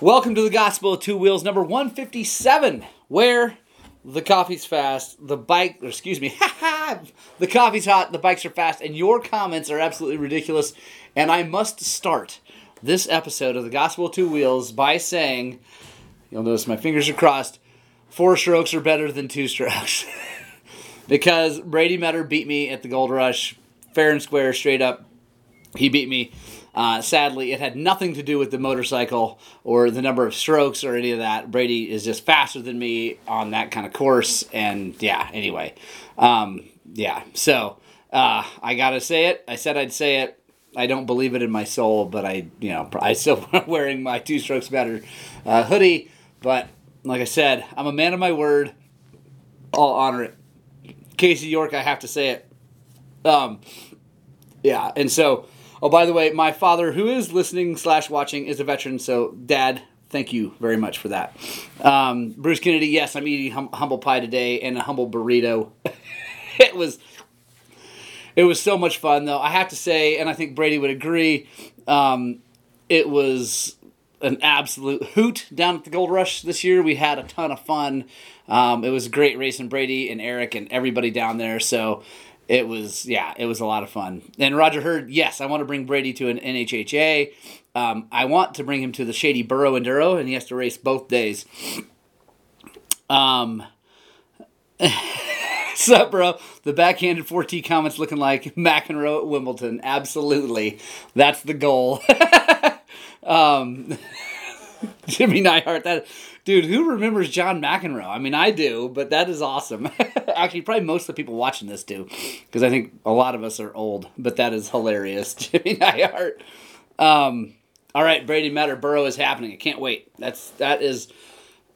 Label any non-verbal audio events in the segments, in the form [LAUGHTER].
Welcome to the Gospel of Two Wheels, number 157, where the coffee's fast, the bike, excuse me, [LAUGHS] the coffee's hot, the bikes are fast, and your comments are absolutely ridiculous. And I must start this episode of the Gospel of Two Wheels by saying, you'll notice my fingers are crossed, four strokes are better than two strokes. [LAUGHS] because Brady Metter beat me at the Gold Rush, fair and square, straight up. He beat me. Uh, sadly, it had nothing to do with the motorcycle or the number of strokes or any of that. Brady is just faster than me on that kind of course, and yeah. Anyway, um, yeah. So uh, I gotta say it. I said I'd say it. I don't believe it in my soul, but I, you know, I still [LAUGHS] wearing my two strokes better uh, hoodie. But like I said, I'm a man of my word. I'll honor it. Casey York, I have to say it. Um, yeah, and so Oh, by the way, my father, who is listening slash watching, is a veteran. So, Dad, thank you very much for that. Um, Bruce Kennedy, yes, I'm eating hum- humble pie today and a humble burrito. [LAUGHS] it was it was so much fun, though. I have to say, and I think Brady would agree, um, it was an absolute hoot down at the Gold Rush this year. We had a ton of fun. Um, it was a great racing Brady and Eric and everybody down there. So it was yeah, it was a lot of fun. And Roger Hurd, yes, I want to bring Brady to an NHHA. Um, I want to bring him to the Shady Burro Enduro, and he has to race both days. Um, [LAUGHS] sup, bro? The backhanded 4T comments looking like McEnroe at Wimbledon. Absolutely, that's the goal. [LAUGHS] um, [LAUGHS] Jimmy Neihart, that dude, who remembers John McEnroe? I mean, I do, but that is awesome. [LAUGHS] Actually, probably most of the people watching this do, because I think a lot of us are old. But that is hilarious, [LAUGHS] Jimmy Neihart. Um, all right, Brady Metter Burro is happening. I can't wait. That's that is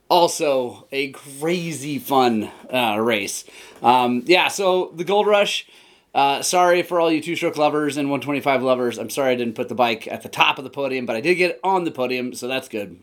also a crazy fun uh, race. Um, yeah, so the Gold Rush. Uh, sorry for all you two stroke lovers and 125 lovers. I'm sorry I didn't put the bike at the top of the podium, but I did get on the podium, so that's good.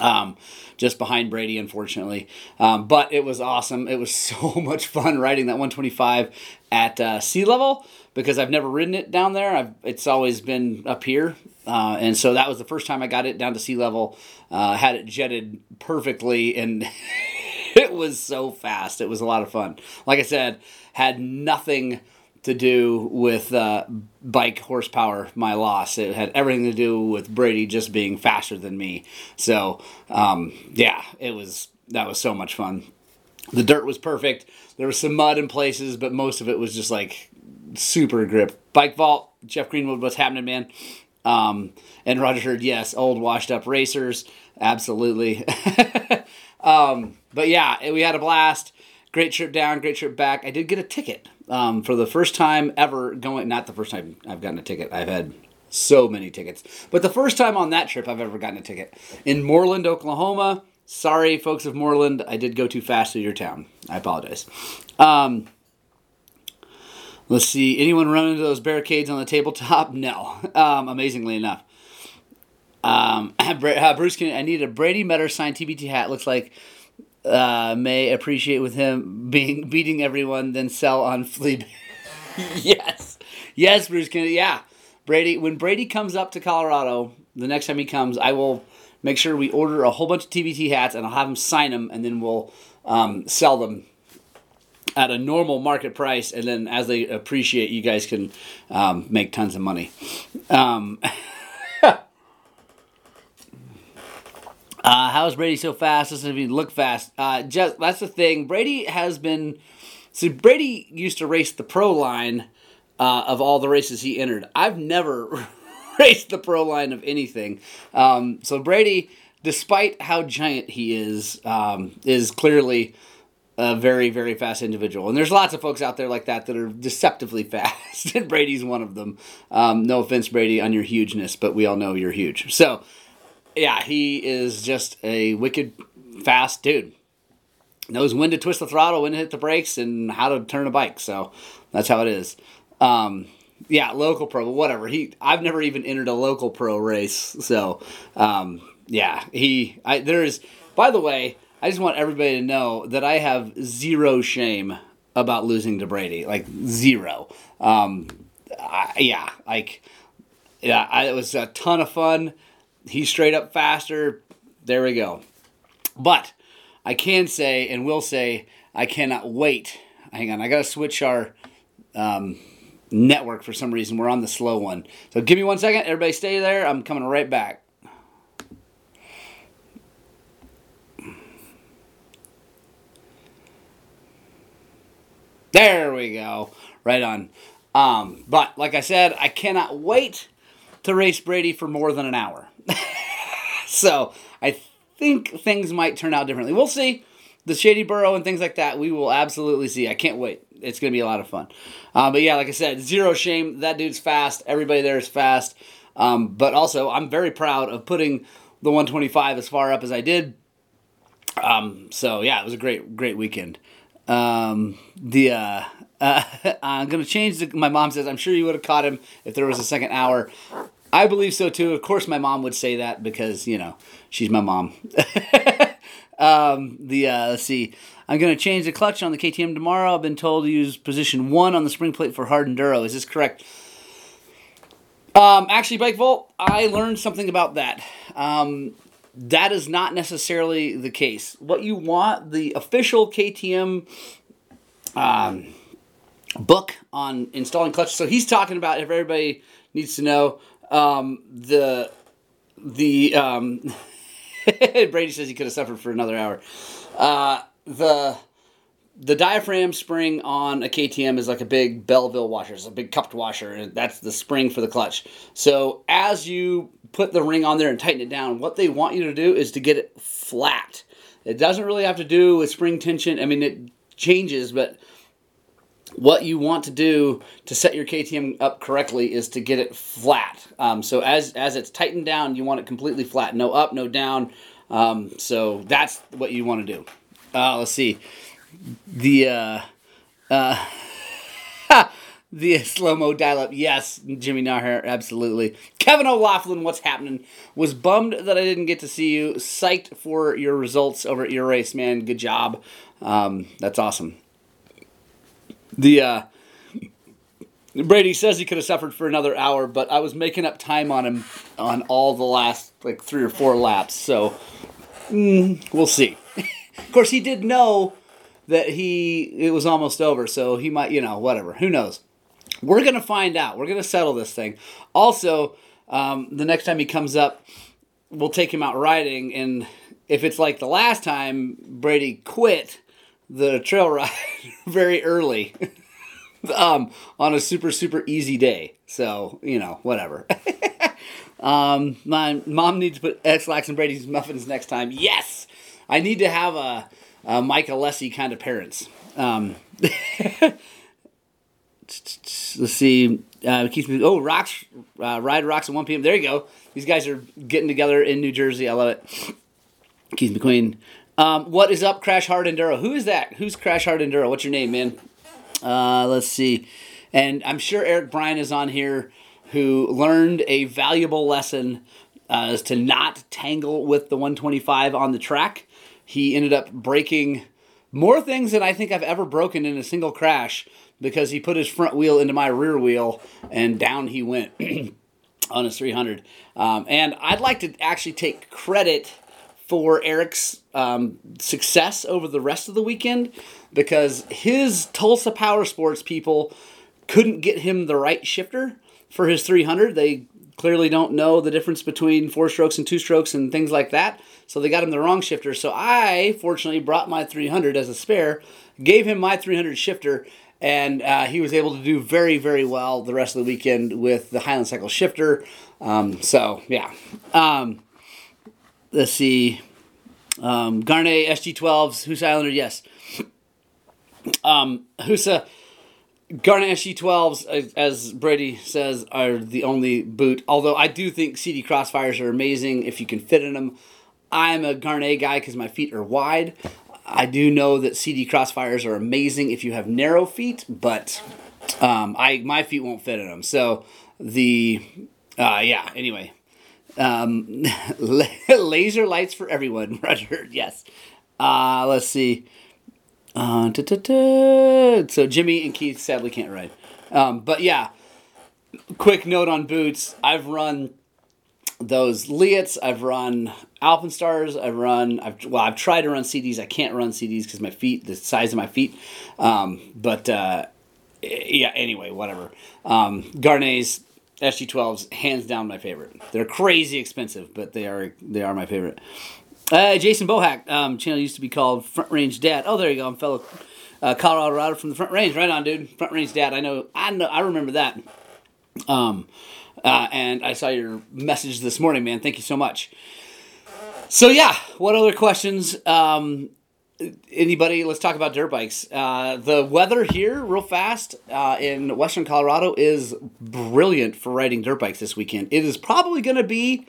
Um, just behind Brady, unfortunately. Um, but it was awesome. It was [LAUGHS] so much fun riding that 125 at uh, sea level because I've never ridden it down there. I've, it's always been up here. Uh, and so that was the first time I got it down to sea level. Uh, had it jetted perfectly, and [LAUGHS] it was so fast. It was a lot of fun. Like I said, had nothing to do with uh, bike horsepower, my loss. It had everything to do with Brady just being faster than me. So, um, yeah, it was that was so much fun. The dirt was perfect. There was some mud in places, but most of it was just like super grip. Bike vault, Jeff Greenwood, what's happening, man? Um, and Roger Heard, yes, old washed up racers, absolutely. [LAUGHS] um, but yeah, we had a blast. Great trip down, great trip back. I did get a ticket um, for the first time ever going. Not the first time I've gotten a ticket. I've had so many tickets, but the first time on that trip I've ever gotten a ticket in Mooreland, Oklahoma. Sorry, folks of Mooreland, I did go too fast to your town. I apologize. Um, let's see. Anyone run into those barricades on the tabletop? [LAUGHS] No. Um, amazingly enough. Um, [CLEARS THROAT] uh, Bruce, can, I need a Brady Metter signed TBT hat. Looks like uh, may appreciate with him being beating everyone, then sell on flea. [LAUGHS] yes, yes, Bruce Kennedy. Yeah, Brady. When Brady comes up to Colorado, the next time he comes, I will make sure we order a whole bunch of TBT hats, and I'll have him sign them, and then we'll um, sell them at a normal market price, and then as they appreciate, you guys can um, make tons of money. Um, [LAUGHS] Uh, how is Brady so fast? Doesn't even look fast. Uh, just that's the thing. Brady has been. See, Brady used to race the pro line uh, of all the races he entered. I've never [LAUGHS] raced the pro line of anything. Um, so Brady, despite how giant he is, um, is clearly a very very fast individual. And there's lots of folks out there like that that are deceptively [LAUGHS] fast, and Brady's one of them. Um, no offense, Brady, on your hugeness, but we all know you're huge. So yeah, he is just a wicked fast dude. Knows when to twist the throttle, when to hit the brakes, and how to turn a bike. So that's how it is. Um, yeah, local pro, whatever. He, I've never even entered a local pro race. So um, yeah, he. I there is. By the way, I just want everybody to know that I have zero shame about losing to Brady. Like zero. Um, I, yeah, like yeah, I, it was a ton of fun he's straight up faster. There we go. But I can say and will say I cannot wait. Hang on, I gotta switch our um, network for some reason. We're on the slow one. So give me one second. Everybody stay there. I'm coming right back. There we go. Right on. Um, but like I said, I cannot wait to race Brady for more than an hour. [LAUGHS] so I think things might turn out differently. We'll see. The Shady Burro and things like that, we will absolutely see. I can't wait. It's going to be a lot of fun. Uh, but yeah, like I said, zero shame. That dude's fast. Everybody there is fast. Um, but also, I'm very proud of putting the 125 as far up as I did. Um, so yeah, it was a great, great weekend. Um, the uh, uh, [LAUGHS] I'm gonna change. The, my mom says I'm sure you would have caught him if there was a second hour. I believe so too. Of course, my mom would say that because you know she's my mom. [LAUGHS] um, the uh, let's see. I'm gonna change the clutch on the KTM tomorrow. I've been told to use position one on the spring plate for hard enduro. Is this correct? Um, actually, Bike Vault, I learned something about that. Um, that is not necessarily the case. What you want, the official KTM um, book on installing clutch. So he's talking about if everybody needs to know um, the the um, [LAUGHS] Brady says he could have suffered for another hour. Uh, the the diaphragm spring on a KTM is like a big Belleville washer. It's a big cupped washer, and that's the spring for the clutch. So as you put the ring on there and tighten it down, what they want you to do is to get it flat. It doesn't really have to do with spring tension. I mean, it changes, but what you want to do to set your KTM up correctly is to get it flat. Um, so as as it's tightened down, you want it completely flat, no up, no down. Um, so that's what you want to do. Uh, let's see the uh, uh, [LAUGHS] the slow mo dial up. Yes, Jimmy Neihart, absolutely. Kevin O'Laughlin, what's happening? Was bummed that I didn't get to see you. Psyched for your results over at your race, man. Good job. Um, that's awesome. The uh, Brady says he could have suffered for another hour, but I was making up time on him on all the last like three or four laps. So mm, we'll see. [LAUGHS] of course, he did know that he it was almost over, so he might, you know, whatever. Who knows? We're gonna find out. We're gonna settle this thing. Also, um, the next time he comes up, we'll take him out riding, and if it's like the last time, Brady quit the trail ride [LAUGHS] very early. [LAUGHS] um, on a super super easy day. So you know, whatever. [LAUGHS] um, my mom needs to put Ex-Lax and Brady's muffins next time. Yes, I need to have a uh, Mike Alessi kind of parents. Um, let's see. Uh, keeps me. Oh, rocks. Uh, ride rocks at 1 p.m. There you go. These guys are getting together in New Jersey. I love it. Keith McQueen. Um, what is up, Crash Hard Enduro? Who is that? Who's Crash Hard Enduro? What's your name, man? Uh, let's see. And I'm sure Eric Bryan is on here who learned a valuable lesson uh, is to not tangle with the 125 on the track. He ended up breaking more things than I think I've ever broken in a single crash because he put his front wheel into my rear wheel and down he went [CLEARS THROAT] on his 300. Um, and I'd like to actually take credit for Eric's um, success over the rest of the weekend because his Tulsa Power Sports people couldn't get him the right shifter for his 300. They clearly don't know the difference between four strokes and two strokes and things like that. So they got him the wrong shifter. So I fortunately brought my 300 as a spare, gave him my 300 shifter, and uh, he was able to do very, very well the rest of the weekend with the Highland Cycle shifter. Um, so yeah. Um, let's see. Um, Gaerne SG12s, Husa Islander, yes. Um, Husa Gaerne SG12s, as Brady says, are the only boot. Although I do think Sidi Crossfires are amazing if you can fit in them. I'm a Gaerne guy because my feet are wide. I do know that Sidi Crossfires are amazing if you have narrow feet, but um, I my feet won't fit in them. So the uh, yeah. Anyway, um, [LAUGHS] laser lights for everyone, [LAUGHS] Roger. Yes. Uh, let's see. Uh, so Jimmy and Keith sadly can't ride. Um, but yeah, quick note on boots. I've run those Leatts. I've run Alpinestars. I've run. I've well, I've tried to run Sidis. I can't run Sidis because my feet, the size of my feet. Um, but uh, yeah. Anyway, whatever. Um, Gaernes SG12s, hands down my favorite. They're crazy expensive, but they are they are my favorite. Uh, Jason Bohack, um, channel used to be called Front Range Dad. Oh, there you go. I'm fellow uh, Colorado Rider from the Front Range. Right on, dude. Front Range Dad. I know. I know. I remember that. Um, uh, and I saw your message this morning, man. Thank you so much. So yeah, what other questions? Um, anybody? Let's talk about dirt bikes. Uh, the weather here, real fast, uh, in Western Colorado is brilliant for riding dirt bikes this weekend. It is probably going to be,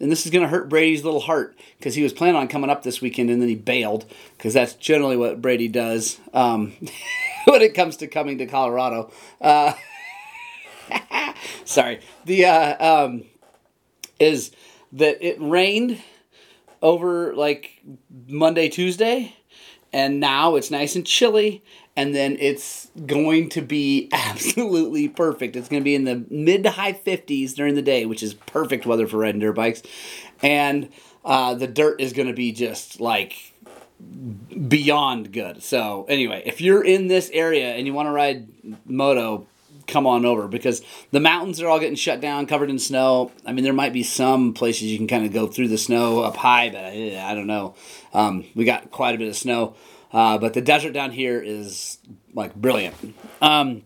and this is going to hurt Brady's little heart because he was planning on coming up this weekend and then he bailed because that's generally what Brady does um, [LAUGHS] when it comes to coming to Colorado. Uh, [LAUGHS] sorry. The uh, um, is that it rained over like Monday, Tuesday, and now it's nice and chilly, and then it's going to be [LAUGHS] absolutely perfect. It's going to be in the mid to high 50s during the day, which is perfect weather for riding dirt bikes, and uh, the dirt is going to be just like beyond good. So anyway, if you're in this area and you want to ride moto, come on over because the mountains are all getting shut down, covered in snow. I mean, there might be some places you can kind of go through the snow up high, but I, I don't know. Um, we got quite a bit of snow, uh, but the desert down here is like brilliant. Um,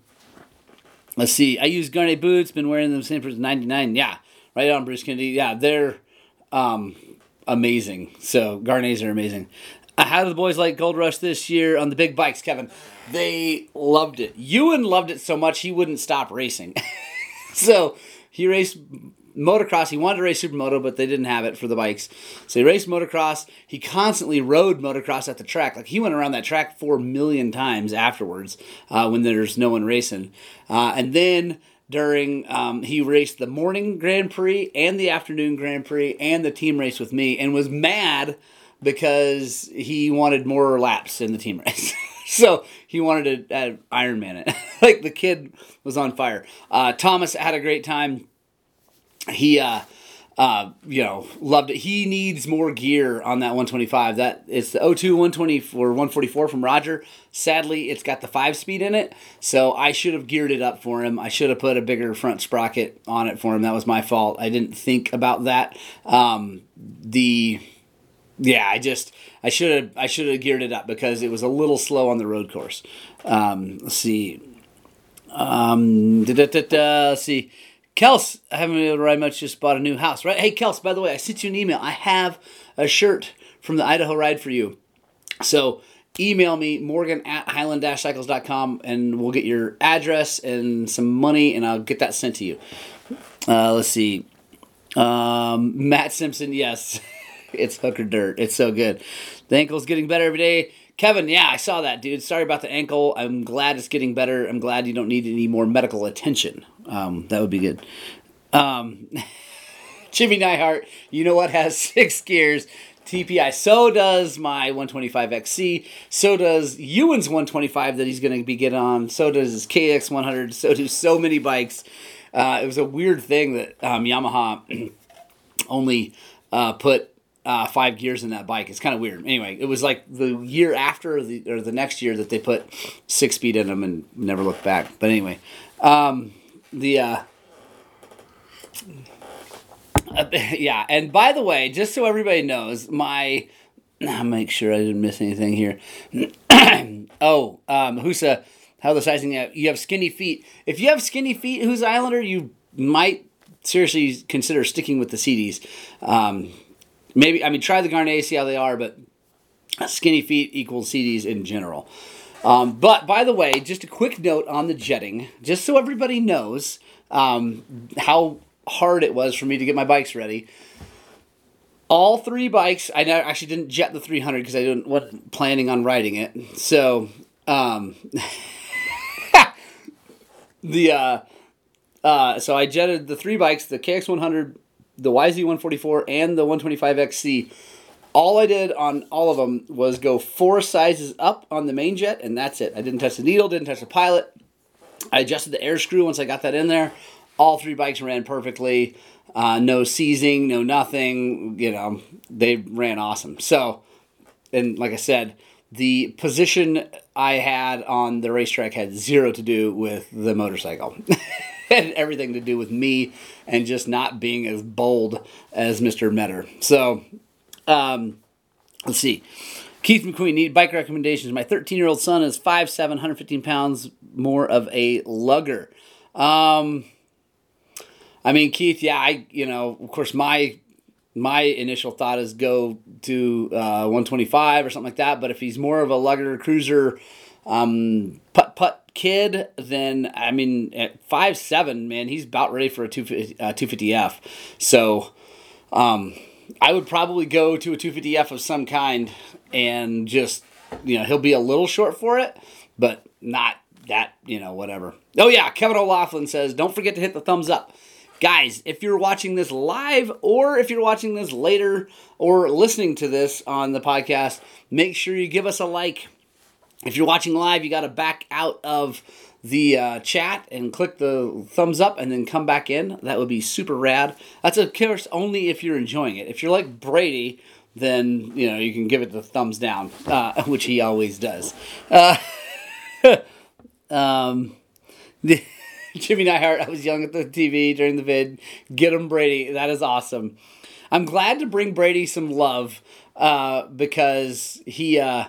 let's see. I use Gaerne boots. Been wearing them since '99. Yeah, right on, Bruce Kennedy. Yeah, they're um, amazing. So Gaernes are amazing. How do the boys like Gold Rush this year on the big bikes, Kevin? They loved it. Ewan loved it so much he wouldn't stop racing. [LAUGHS] so he raced motocross. He wanted to race supermoto, but they didn't have it for the bikes. So he raced motocross. He constantly rode motocross at the track. Like he went around that track four million times afterwards uh, when there's no one racing. Uh, and then during um, he raced the morning Grand Prix and the afternoon Grand Prix and the team race with me, and was mad because he wanted more laps in the team race. [LAUGHS] so he wanted to add Iron Man it. [LAUGHS] like the kid was on fire. Uh, Thomas had a great time. He, uh, uh, you know, loved it. He needs more gear on that 125. That it's the 02 120 or 144 from Roger. Sadly, it's got the five speed in it, so I should have geared it up for him. I should have put a bigger front sprocket on it for him. That was my fault. I didn't think about that. Um, the yeah, I just I should have I should have geared it up because it was a little slow on the road course. Um, let's see. Um, da, da, da, da, let's see. Kels, I haven't been able to ride much. Just bought a new house, right? Hey, Kels. By the way, I sent you an email. I have a shirt from the Idaho Ride for you. So email me morgan at highland-cycles.com and we'll get your address and some money and I'll get that sent to you. Uh, let's see. Um, Matt Simpson, yes. [LAUGHS] it's hooker dirt. It's so good. The ankle's getting better every day. Kevin, yeah, I saw that, dude. Sorry about the ankle. I'm glad it's getting better. I'm glad you don't need any more medical attention. Um, that would be good. Um, [LAUGHS] Jimmy Neihart, you know what has [LAUGHS] six gears? TPI. So does my 125XC. So does Ewan's 125 that he's going to be getting on. So does his KX100. So do so many bikes. Uh, it was a weird thing that um, Yamaha [CLEARS THROAT] only uh, put uh, five gears in that bike. It's kind of weird. Anyway, it was like the year after the or the next year that they put six speed in them and never looked back. But anyway, um, the uh, uh, [LAUGHS] yeah. And by the way, just so everybody knows, my [CLEARS THROAT] I'll make sure I didn't miss anything here. [CLEARS THROAT] oh, um, Husa, how the sizing? You have skinny feet. If you have skinny feet, Husa Islander, you might seriously consider sticking with the Sidis. Um, maybe I mean try the Gaerne, see how they are, but skinny feet equals Sidis in general. Um, but by the way, just a quick note on the jetting, just so everybody knows um, how hard it was for me to get my bikes ready. All three bikes, I actually didn't jet the 300 because I didn't wasn't planning on riding it. So um, [LAUGHS] the uh, uh, so I jetted the three bikes, the KX100, the YZ144 and the 125XC. All I did on all of them was go four sizes up on the main jet, and that's it. I didn't touch the needle, didn't touch the pilot. I adjusted the air screw once I got that in there. All three bikes ran perfectly. uh, no seizing, no nothing. You know, they ran awesome. So, and like I said, the position I had on the racetrack had zero to do with the motorcycle. [LAUGHS] [LAUGHS] had everything to do with me and just not being as bold as Mr. Metter. So, um, let's see. Keith McQueen, need bike recommendations. My 13 year old son is 5'7, 115 pounds, more of a lugger. Um, I mean, Keith, yeah, I, you know, of course, my my initial thought is go to uh, 125 or something like that. But if he's more of a lugger cruiser, um, putt putt kid, then I mean, at five seven, man, he's about ready for a 250, uh, 250F. So, um, I would probably go to a 250F of some kind and just, you know, he'll be a little short for it, but not that, you know, whatever. Oh, yeah, Kevin O'Laughlin says, don't forget to hit the thumbs up. Guys, if you're watching this live or if you're watching this later or listening to this on the podcast, make sure you give us a like. If you're watching live, you got to back out of the uh, chat and click the thumbs up and then come back in. That would be super rad. That's of course only if you're enjoying it. If you're like Brady, then you know you can give it the thumbs down, uh, [LAUGHS] which he always does. Uh, [LAUGHS] um, [LAUGHS] Jimmy Neihart, I was young at the TV during the vid. Get him Brady. That is awesome. I'm glad to bring Brady some love uh, because he uh,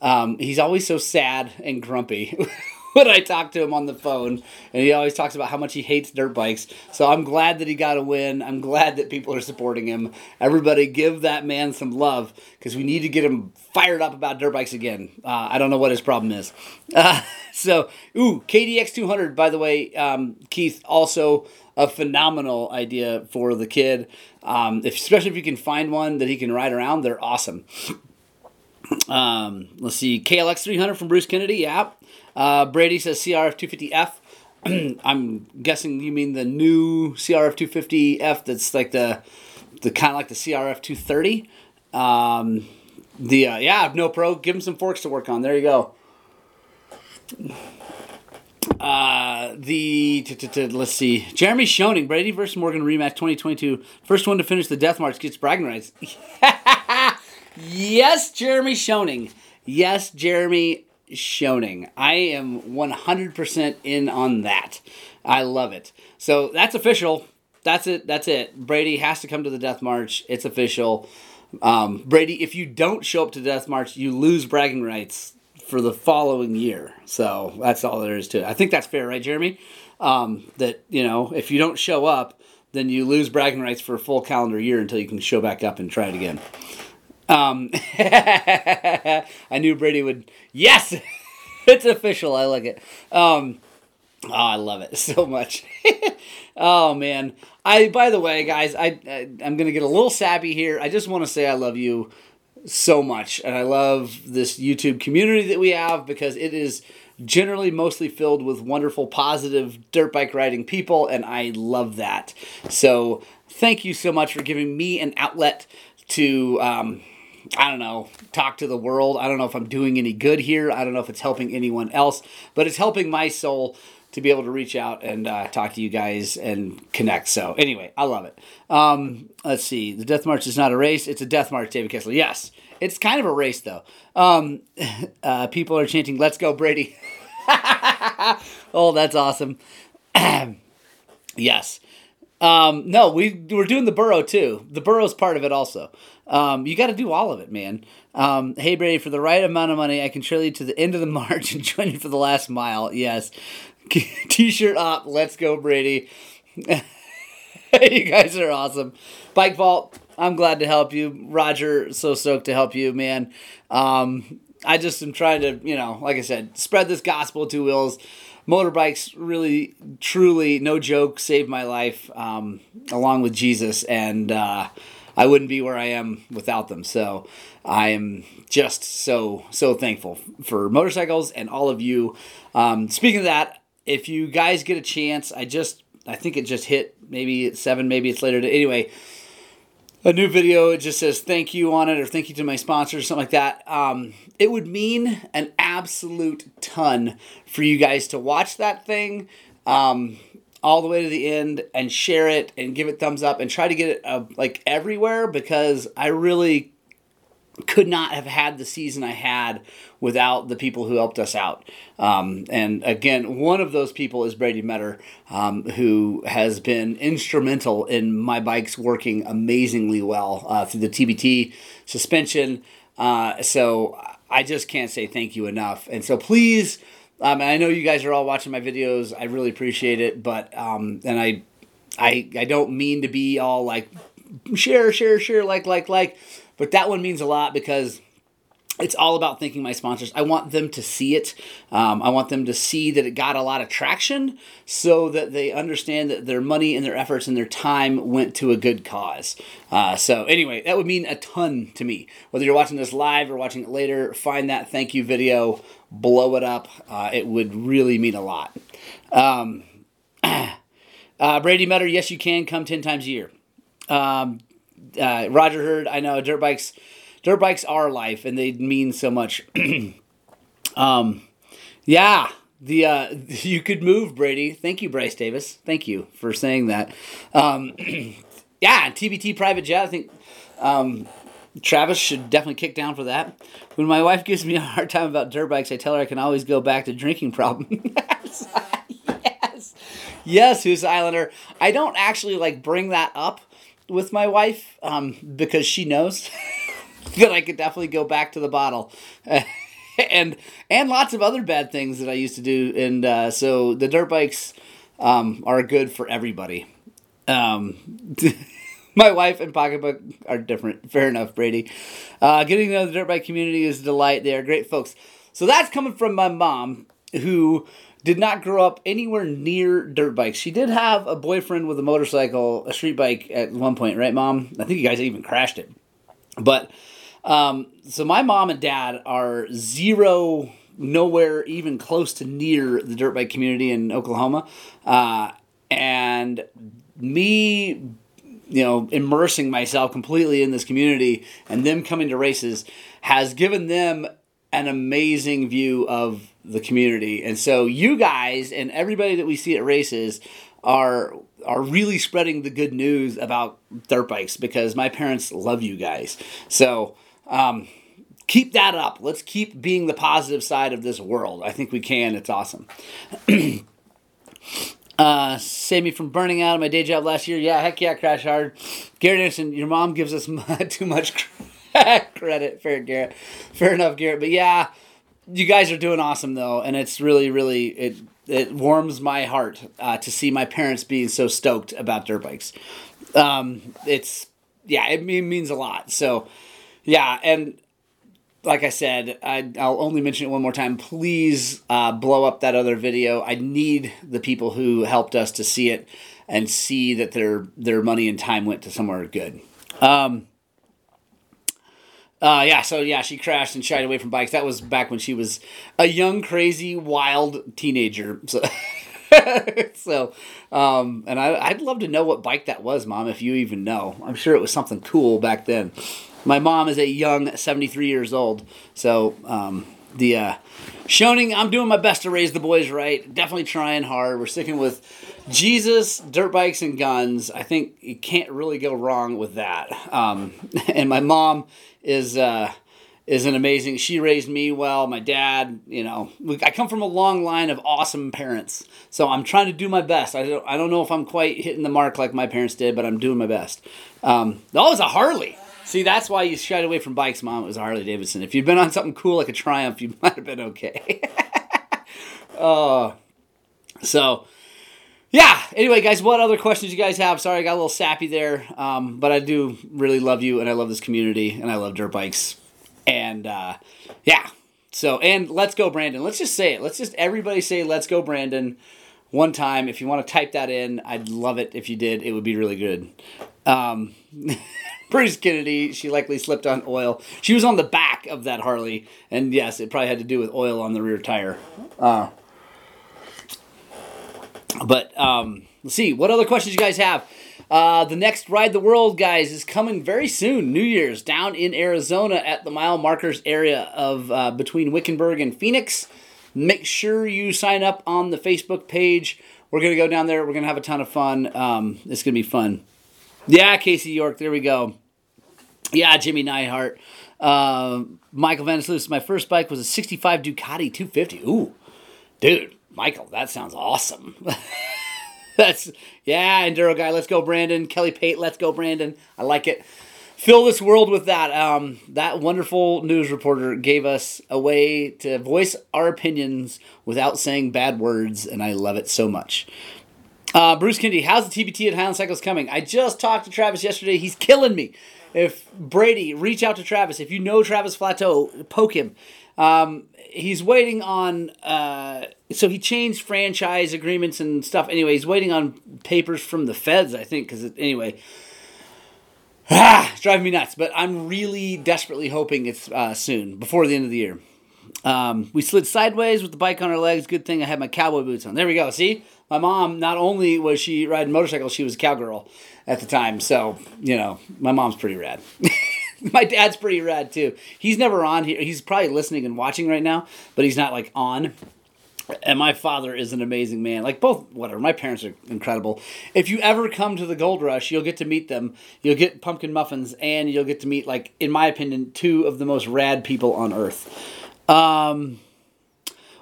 um, he's always so sad and grumpy. [LAUGHS] when I talk to him on the phone, and he always talks about how much he hates dirt bikes. So I'm glad that he got a win. I'm glad that people are supporting him. Everybody, give that man some love because we need to get him fired up about dirt bikes again. Uh, I don't know what his problem is. Uh, [LAUGHS] so, ooh, KDX 200. By the way, um, Keith also a phenomenal idea for the kid. Um, if, especially if you can find one that he can ride around, they're awesome. Um, let's see, KLX 300 from Bruce Kennedy. Yeah. Uh, Brady says CRF 250F. [CLEARS THROAT] I'm guessing you mean the new CRF 250F that's like the the kind of like the CRF 230. Um, the uh, yeah, no pro. Give him some forks to work on. There you go. Uh, the t- t- t- let's see, Jeremy Shoning, Brady versus Morgan rematch 2022. First one to finish the death march gets bragging rights. [LAUGHS] yes, Jeremy Shoning. Yes, Jeremy Shoning. I am 100% in on that. I love it. So that's official. That's it. That's it. Brady has to come to the Death March. It's official. Um, Brady, if you don't show up to Death March, you lose bragging rights for the following year. So that's all there is to it. I think that's fair, right, Jeremy? Um, that, you know, if you don't show up, then you lose bragging rights for a full calendar year until you can show back up and try it again. Um, [LAUGHS] I knew Brady would. Yes, [LAUGHS] it's official. I like it. Um, oh, I love it [LAUGHS] so much. oh man. I. By the way, guys, I, I I'm gonna get a little sappy here. I just want to say I love you so much, and I love this YouTube community that we have because it is generally mostly filled with wonderful, positive dirt bike riding people, and I love that. So thank you so much for giving me an outlet to. Um, I don't know, talk to the world. I don't know if I'm doing any good here. I don't know if it's helping anyone else, but it's helping my soul to be able to reach out and uh, talk to you guys and connect. So, anyway, I love it. Um, let's see. The Death March is not a race, it's a Death March, David Kessler. Yes, it's kind of a race, though. Um, [LAUGHS] uh, people are chanting, Let's go, Brady. [LAUGHS] oh, that's awesome. [CLEARS THROAT] yes. Um, no, we we're doing the Burro too. The Burro's part of it also. Um, you got to do all of it, man. Um, hey Brady, for the right amount of money, I can trail you to the end of the [LAUGHS] march and join you for the last mile. Yes, [LAUGHS] t-shirt up. Let's go, Brady. [LAUGHS] you guys are awesome. Bike Vault. I'm glad to help you, Roger. So stoked to help you, man. Um, I just am trying to, you know, like I said, spread this gospel two wheels motorbikes really, truly, no joke, saved my life um, along with Jesus, and uh, I wouldn't be where I am without them. So I am just so so thankful for motorcycles and all of you. Um, speaking of that, if you guys get a chance, I just I think it just hit maybe it's seven, maybe it's later. Anyway a new video it just says thank you on it or thank you to my sponsor or something like that um, it would mean an absolute ton for you guys to watch that thing um, all the way to the end and share it and give it thumbs up and try to get it uh, like everywhere because I really could not have had the season I had without the people who helped us out. Um, and again, one of those people is Brady Metter, um, who has been instrumental in my bikes working amazingly well uh, through the TBT suspension. Uh, so I just can't say thank you enough. And so please, um, I know you guys are all watching my videos. I really appreciate it, but um, and I, I, I don't mean to be all like share, share, share, like, like, like but that one means a lot because it's all about thanking my sponsors. I want them to see it. Um, I want them to see that it got a lot of traction so that they understand that their money and their efforts and their time went to a good cause. Uh, so, anyway, that would mean a ton to me. Whether you're watching this live or watching it later, find that thank you video, blow it up. Uh, it would really mean a lot. Um, [CLEARS THROAT] uh, Brady Metter, yes, you can come 10 times a year. Um, uh, Roger Hurd, I know dirt bikes, dirt bikes are life, and they mean so much. [CLEARS THROAT] um, yeah, the uh, [LAUGHS] you could move Brady. Thank you, Bryce Davis. Thank you for saying that. Um, [CLEARS THROAT] yeah, TBT private jet. I think um, Travis should definitely kick down for that. When my wife gives me a hard time about dirt bikes, I tell her I can always go back to drinking problem. [LAUGHS] yes, yes, Husa Islander? I don't actually like bring that up with my wife um, because she knows [LAUGHS] that I could definitely go back to the bottle. [LAUGHS] and and lots of other bad things that I used to do, and uh, so the dirt bikes um, are good for everybody. Um, [LAUGHS] my wife and pocketbook are different. Fair enough, Brady. Uh, getting to know the dirt bike community is a delight. They are great folks. So that's coming from my mom, who did not grow up anywhere near dirt bikes. She did have a boyfriend with a motorcycle, a street bike at one point, right, mom? I think you guys even crashed it. But um, so my mom and dad are zero, nowhere even close to near the dirt bike community in Oklahoma, uh, and me you know, immersing myself completely in this community and them coming to races has given them an amazing view of the community. And so you guys and everybody that we see at races are are really spreading the good news about dirt bikes because my parents love you guys. So um, keep that up. Let's keep being the positive side of this world. I think we can. It's awesome. [CLEARS THROAT] uh, save me from burning out of my day job last year. Yeah, heck yeah, crash hard. Garrett Anderson, your mom gives us [LAUGHS] too much credit. Fair, Garrett. Fair enough, Garrett. But yeah, you guys are doing awesome though, and it's really, really it it warms my heart uh, to see my parents being so stoked about dirt bikes. Um, it's yeah, it means a lot. So yeah, and like I said, I, will only mention it one more time. Please uh, blow up that other video. I need the people who helped us to see it and see that their their money and time went to somewhere good. Um, uh, yeah, so yeah, she crashed and shied away from bikes. That was back when she was a young, crazy, wild teenager. [LAUGHS] So, so um, and I, would love to know what bike that was, Mom, if you even know. I'm sure it was something cool back then. My mom is a young 73 years old, so um, the uh, Schoening, I'm doing my best to raise the boys right. Definitely trying hard. We're sticking with Jesus, dirt bikes, and guns. I think you can't really go wrong with that. Um, [LAUGHS] and my mom is uh, is an amazing. She raised me well. My dad, you know, I come from a long line of awesome parents, so I'm trying to do my best. I don't, I don't know if I'm quite hitting the mark like my parents did, but I'm doing my best. Um, that was a Harley. See, that's why you shied away from bikes, Mom. It was Harley Davidson. If you'd been on something cool like a Triumph, you [LAUGHS] might have been okay. [LAUGHS] uh, so yeah. Anyway, guys, what other questions you guys have? Sorry, I got a little sappy there, um, but I do really love you, and I love this community, and I love dirt bikes, and uh, yeah. So, and let's go, Brandon. Let's just say it. Let's just everybody say "Let's go, Brandon" one time. If you want to type that in, I'd love it if you did. It would be really good. Um, [LAUGHS] Bruce Kennedy, she likely slipped on oil. She was on the back of that Harley, and yes, it probably had to do with oil on the rear tire. Uh, but um, let's see what other questions you guys have. Uh, the next Ride the World, guys, is coming very soon. New Year's down in Arizona at the mile markers area of uh, between Wickenburg and Phoenix. Make sure you sign up on the Facebook page we're gonna go down there. We're gonna have a ton of fun. Um, it's gonna be fun. Yeah, Casey York. There we go. Yeah, Jimmy Neihart. Uh, Michael Vanisluis. My first bike was a 65 Ducati 250. Ooh, dude, Michael, that sounds awesome. [LAUGHS] That's yeah, Enduro guy. Let's go, Brandon. Kelly Pate. Let's go, Brandon. I like it. Fill this world with that. Um, that wonderful news reporter gave us a way to voice our opinions without saying bad words, and I love it so much. Uh, Bruce Kennedy, how's the TBT at Highland Cycles coming? I just talked to Travis yesterday. He's killing me. If Brady, reach out to Travis. If you know Travis Flateau, poke him. Um, he's waiting on. Uh, so he changed franchise agreements and stuff. Anyway, he's waiting on papers from the feds, I think. Because anyway, ah, it's driving me nuts. But I'm really desperately hoping it's uh, soon, before the end of the year. Um, we slid sideways with the bike on our legs. Good thing I had my cowboy boots on. There we go. See, my mom. Not only was she riding motorcycles, she was a cowgirl at the time. So you know, my mom's pretty rad. [LAUGHS] [LAUGHS] my dad's pretty rad too. He's never on here. He's probably listening and watching right now, but he's not like on. And my father is an amazing man. Like both, whatever. My parents are incredible. If you ever come to the Gold Rush, you'll get to meet them. You'll get pumpkin muffins, and you'll get to meet, like, in my opinion, two of the most rad people on earth. Um,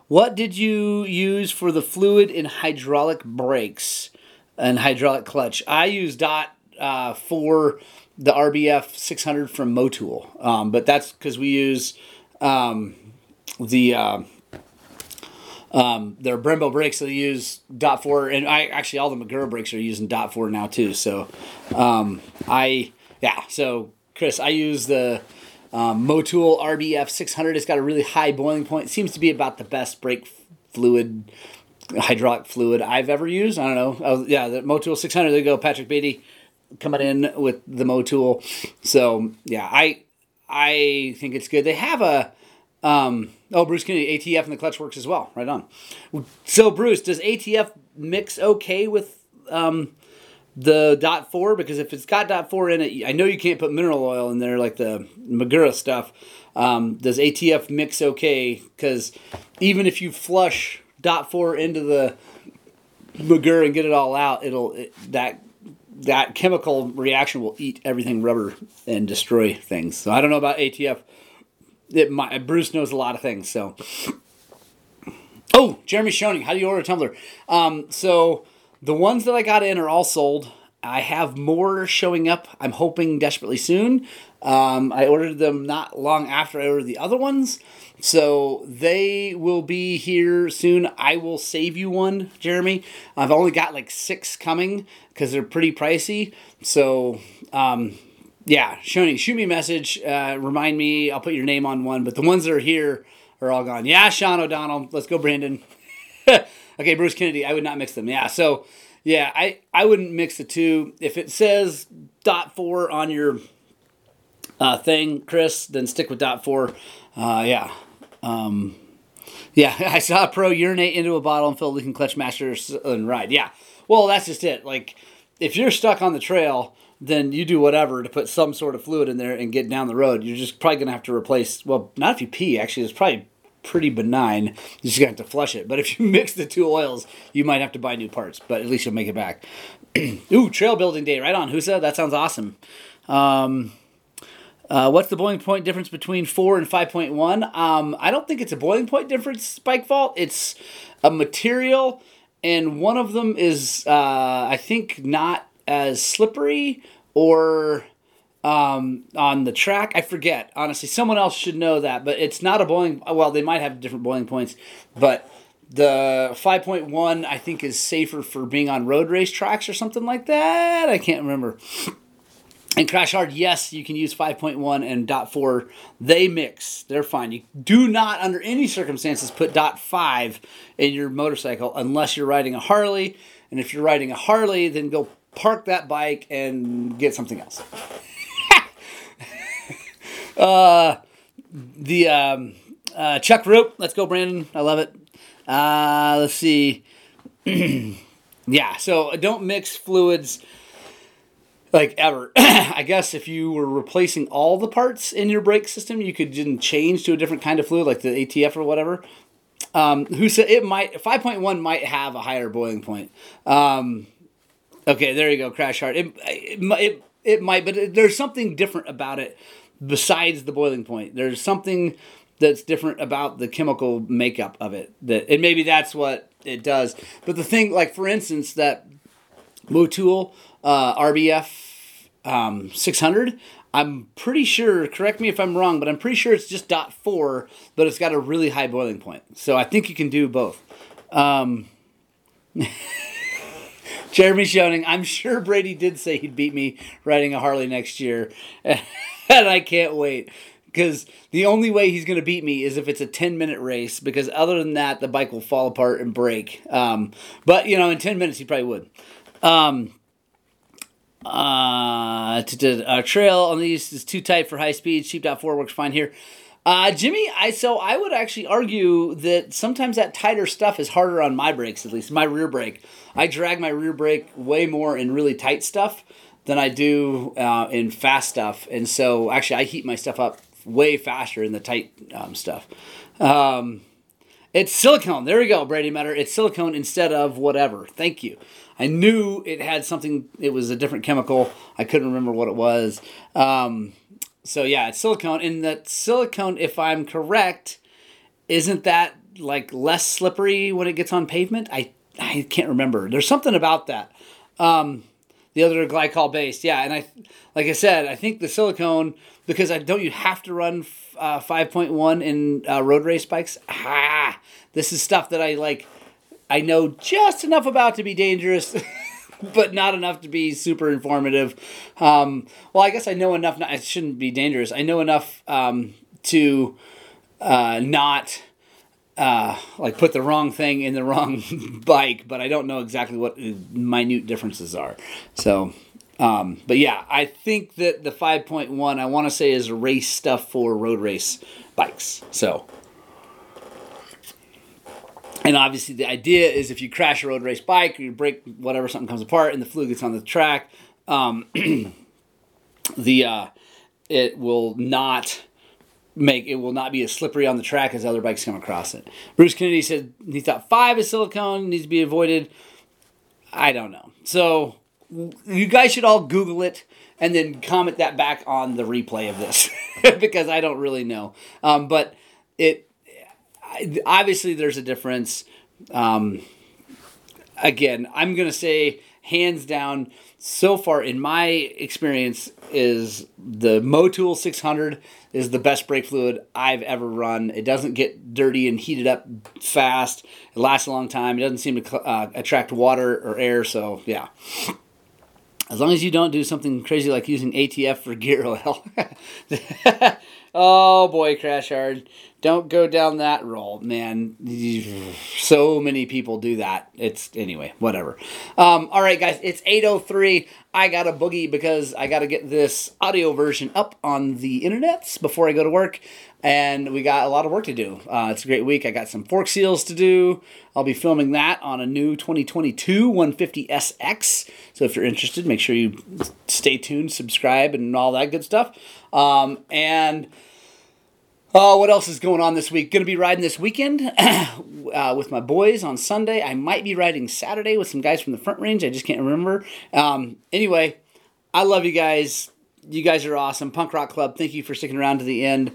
what did you use for the fluid in hydraulic brakes and hydraulic clutch? I use dot uh, for the RBF 600 from Motul, um, but that's because we use um, the. Uh, um, their Brembo brakes they use dot four, and I actually all the Magura brakes are using dot four now too. So, um, I yeah. So Chris, I use the um, Motul RBF 600. It's got a really high boiling point. It seems to be about the best brake fluid, hydraulic fluid I've ever used. I don't know. Oh, yeah, the Motul 600. There you go, Patrick Beatty coming in with the Motul. So yeah, I I think it's good. They have a um, oh, Bruce Kennedy, ATF and the clutch works as well. Right on. So, Bruce, does ATF mix okay with um, the dot four? Because if it's got dot four in it, I know you can't put mineral oil in there like the Magura stuff. Um, does ATF mix okay? Because even if you flush dot four into the Magura and get it all out, it'll it, that that chemical reaction will eat everything rubber and destroy things. So I don't know about ATF it might, Bruce knows a lot of things. So, oh, Jeremy Schoening, how do you order a tumbler? Um, so the ones that I got in are all sold. I have more showing up. I'm hoping desperately soon. Um, I ordered them not long after I ordered the other ones, so they will be here soon. I will save you one, Jeremy. I've only got like six coming because they're pretty pricey. So um, yeah, Shoni, shoot me a message. Uh, remind me. I'll put your name on one. But the ones that are here are all gone. Yeah, Sean O'Donnell. Let's go, Brandon. [LAUGHS] okay, Bruce Kennedy. I would not mix them. Yeah, so yeah, I I wouldn't mix the two. If it says dot four on your uh, thing, Chris, then stick with dot four. Uh, yeah. Um, yeah, [LAUGHS] I saw a pro urinate into a bottle and fill leaking clutch master and ride. Yeah. Well, that's just it. Like, if you're stuck on the trail then you do whatever to put some sort of fluid in there and get down the road. You're just probably going to have to replace, well, not if you pee, actually, it's probably pretty benign. You just got to flush it. But if you [LAUGHS] mix the two oils, you might have to buy new parts, but at least you'll make it back. [CLEARS THROAT] Ooh, trail building day, right on, Husa. That sounds awesome. Um, uh, what's the boiling point difference between 4 and 5.1? Um, I don't think it's a boiling point difference, Bike Vault. It's a material, and one of them is, uh, I think, not as slippery or um, on the track. I forget honestly. Someone else should know that, but it's not a boiling. Well, they might have different boiling points, but the 5.1 I think is safer for being on road race tracks or something like that. I can't remember. And Crash Hard, yes, you can use 5.1 and dot 4. They mix. They're fine. You do not, under any circumstances, put dot 5 in your motorcycle unless you're riding a Harley. And if you're riding a Harley, then go park that bike and get something else. [LAUGHS] uh, the um, uh, Chuck Rope. Let's go, Brandon. I love it. Uh, let's see. [CLEARS THROAT] yeah, so don't mix fluids like ever. [CLEARS THROAT] I guess if you were replacing all the parts in your brake system, you could then change to a different kind of fluid, like the ATF or whatever. um, who said it might 5.1 might have a higher boiling point. Um, okay, there you go, Crash Hard. It, it, it, it might, but there's something different about it besides the boiling point. There's something that's different about the chemical makeup of it. That and maybe that's what it does. But the thing, like for instance, that Motul uh, RBF um, 600. I'm pretty sure, correct me if I'm wrong, but I'm pretty sure it's just dot four, but it's got a really high boiling point. So I think you can do both. Um, [LAUGHS] Jeremy Schoening, I'm sure Brady did say he'd beat me riding a Harley next year, [LAUGHS] and I can't wait because the only way he's going to beat me is if it's a 10 minute race because other than that the bike will fall apart and break um, but you know in 10 minutes he probably would um, uh, to, to, uh, trail on these is too tight for high speed. Cheap dot four works fine here. Uh, Jimmy, I so I would actually argue that sometimes that tighter stuff is harder on my brakes, at least my rear brake. I drag my rear brake way more in really tight stuff than I do uh, in fast stuff, and so actually I heat my stuff up way faster in the tight um, stuff. Um, it's silicone. There we go, Brady Matter. It's silicone instead of whatever. Thank you. I knew it had something. It was a different chemical. I couldn't remember what it was. Um, so yeah, it's silicone. And that silicone, if I'm correct, isn't that like less slippery when it gets on pavement? I I can't remember. There's something about that. Um, the other glycol based, yeah. And I, like I said, I think the silicone because I don't you have to run uh, 5.1 in uh, road race bikes. Ah, this is stuff that I like I know just enough about to be dangerous, [LAUGHS] but not enough to be super informative. Um, well, I guess I know enough. Not, it shouldn't be dangerous. I know enough um, to uh, not uh, like put the wrong thing in the wrong [LAUGHS] bike, but I don't know exactly what minute differences are. So. Um, but yeah, I think that the 5.1 I want to say is race stuff for road race bikes. So and obviously, the idea is if you crash a road race bike or you break whatever, something comes apart and the fluid gets on the track, um, [CLEARS THROAT] the uh, it will not make it will not be as slippery on the track as other bikes come across it. Bruce Kennedy said he thought five is silicone needs to be avoided. I don't know. So you guys should all Google it and then comment that back on the replay of this [LAUGHS] because I don't really know. Um, but it obviously there's a difference. Um, again, I'm gonna say hands down. So far, in my experience, is the Motul 600 is the best brake fluid I've ever run. It doesn't get dirty and heated up fast. It lasts a long time. It doesn't seem to uh, attract water or air. So yeah. As long as you don't do something crazy like using ATF for gear oil. [LAUGHS] oh boy, crash hard don't go down that road, man. [SIGHS] So many people do that. It's anyway, whatever. Um, all right, guys, it's 8:03. I got a boogie because I got to get this audio version up on the internets before I go to work, and we got a lot of work to do. Uh, it's a great week. I got some fork seals to do. I'll be filming that on a new 2022 150 SX. So if you're interested, make sure you stay tuned, subscribe, and all that good stuff. Um, and Oh, what else is going on this week? Going to be riding this weekend [CLEARS THROAT] uh, with my boys on Sunday. I might be riding Saturday with some guys from the front range. I just can't remember. Um, anyway, I love you guys. You guys are awesome. Punk Rock Club, thank you for sticking around to the end.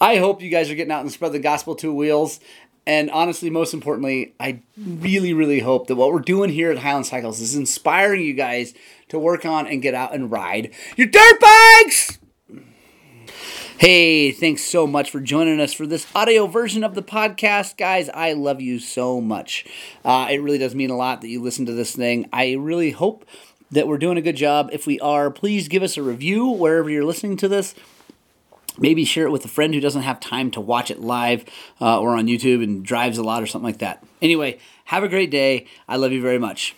I hope you guys are getting out and spread the gospel to wheels. And honestly, most importantly, I really, really hope that what we're doing here at Highland Cycles is inspiring you guys to work on and get out and ride your dirt bikes! Hey, thanks so much for joining us for this audio version of the podcast. Guys, I love you so much. Uh, it really does mean a lot that you listen to this thing. I really hope that we're doing a good job. If we are, please give us a review wherever you're listening to this. Maybe share it with a friend who doesn't have time to watch it live uh, or on YouTube and drives a lot or something like that. Anyway, have a great day. I love you very much.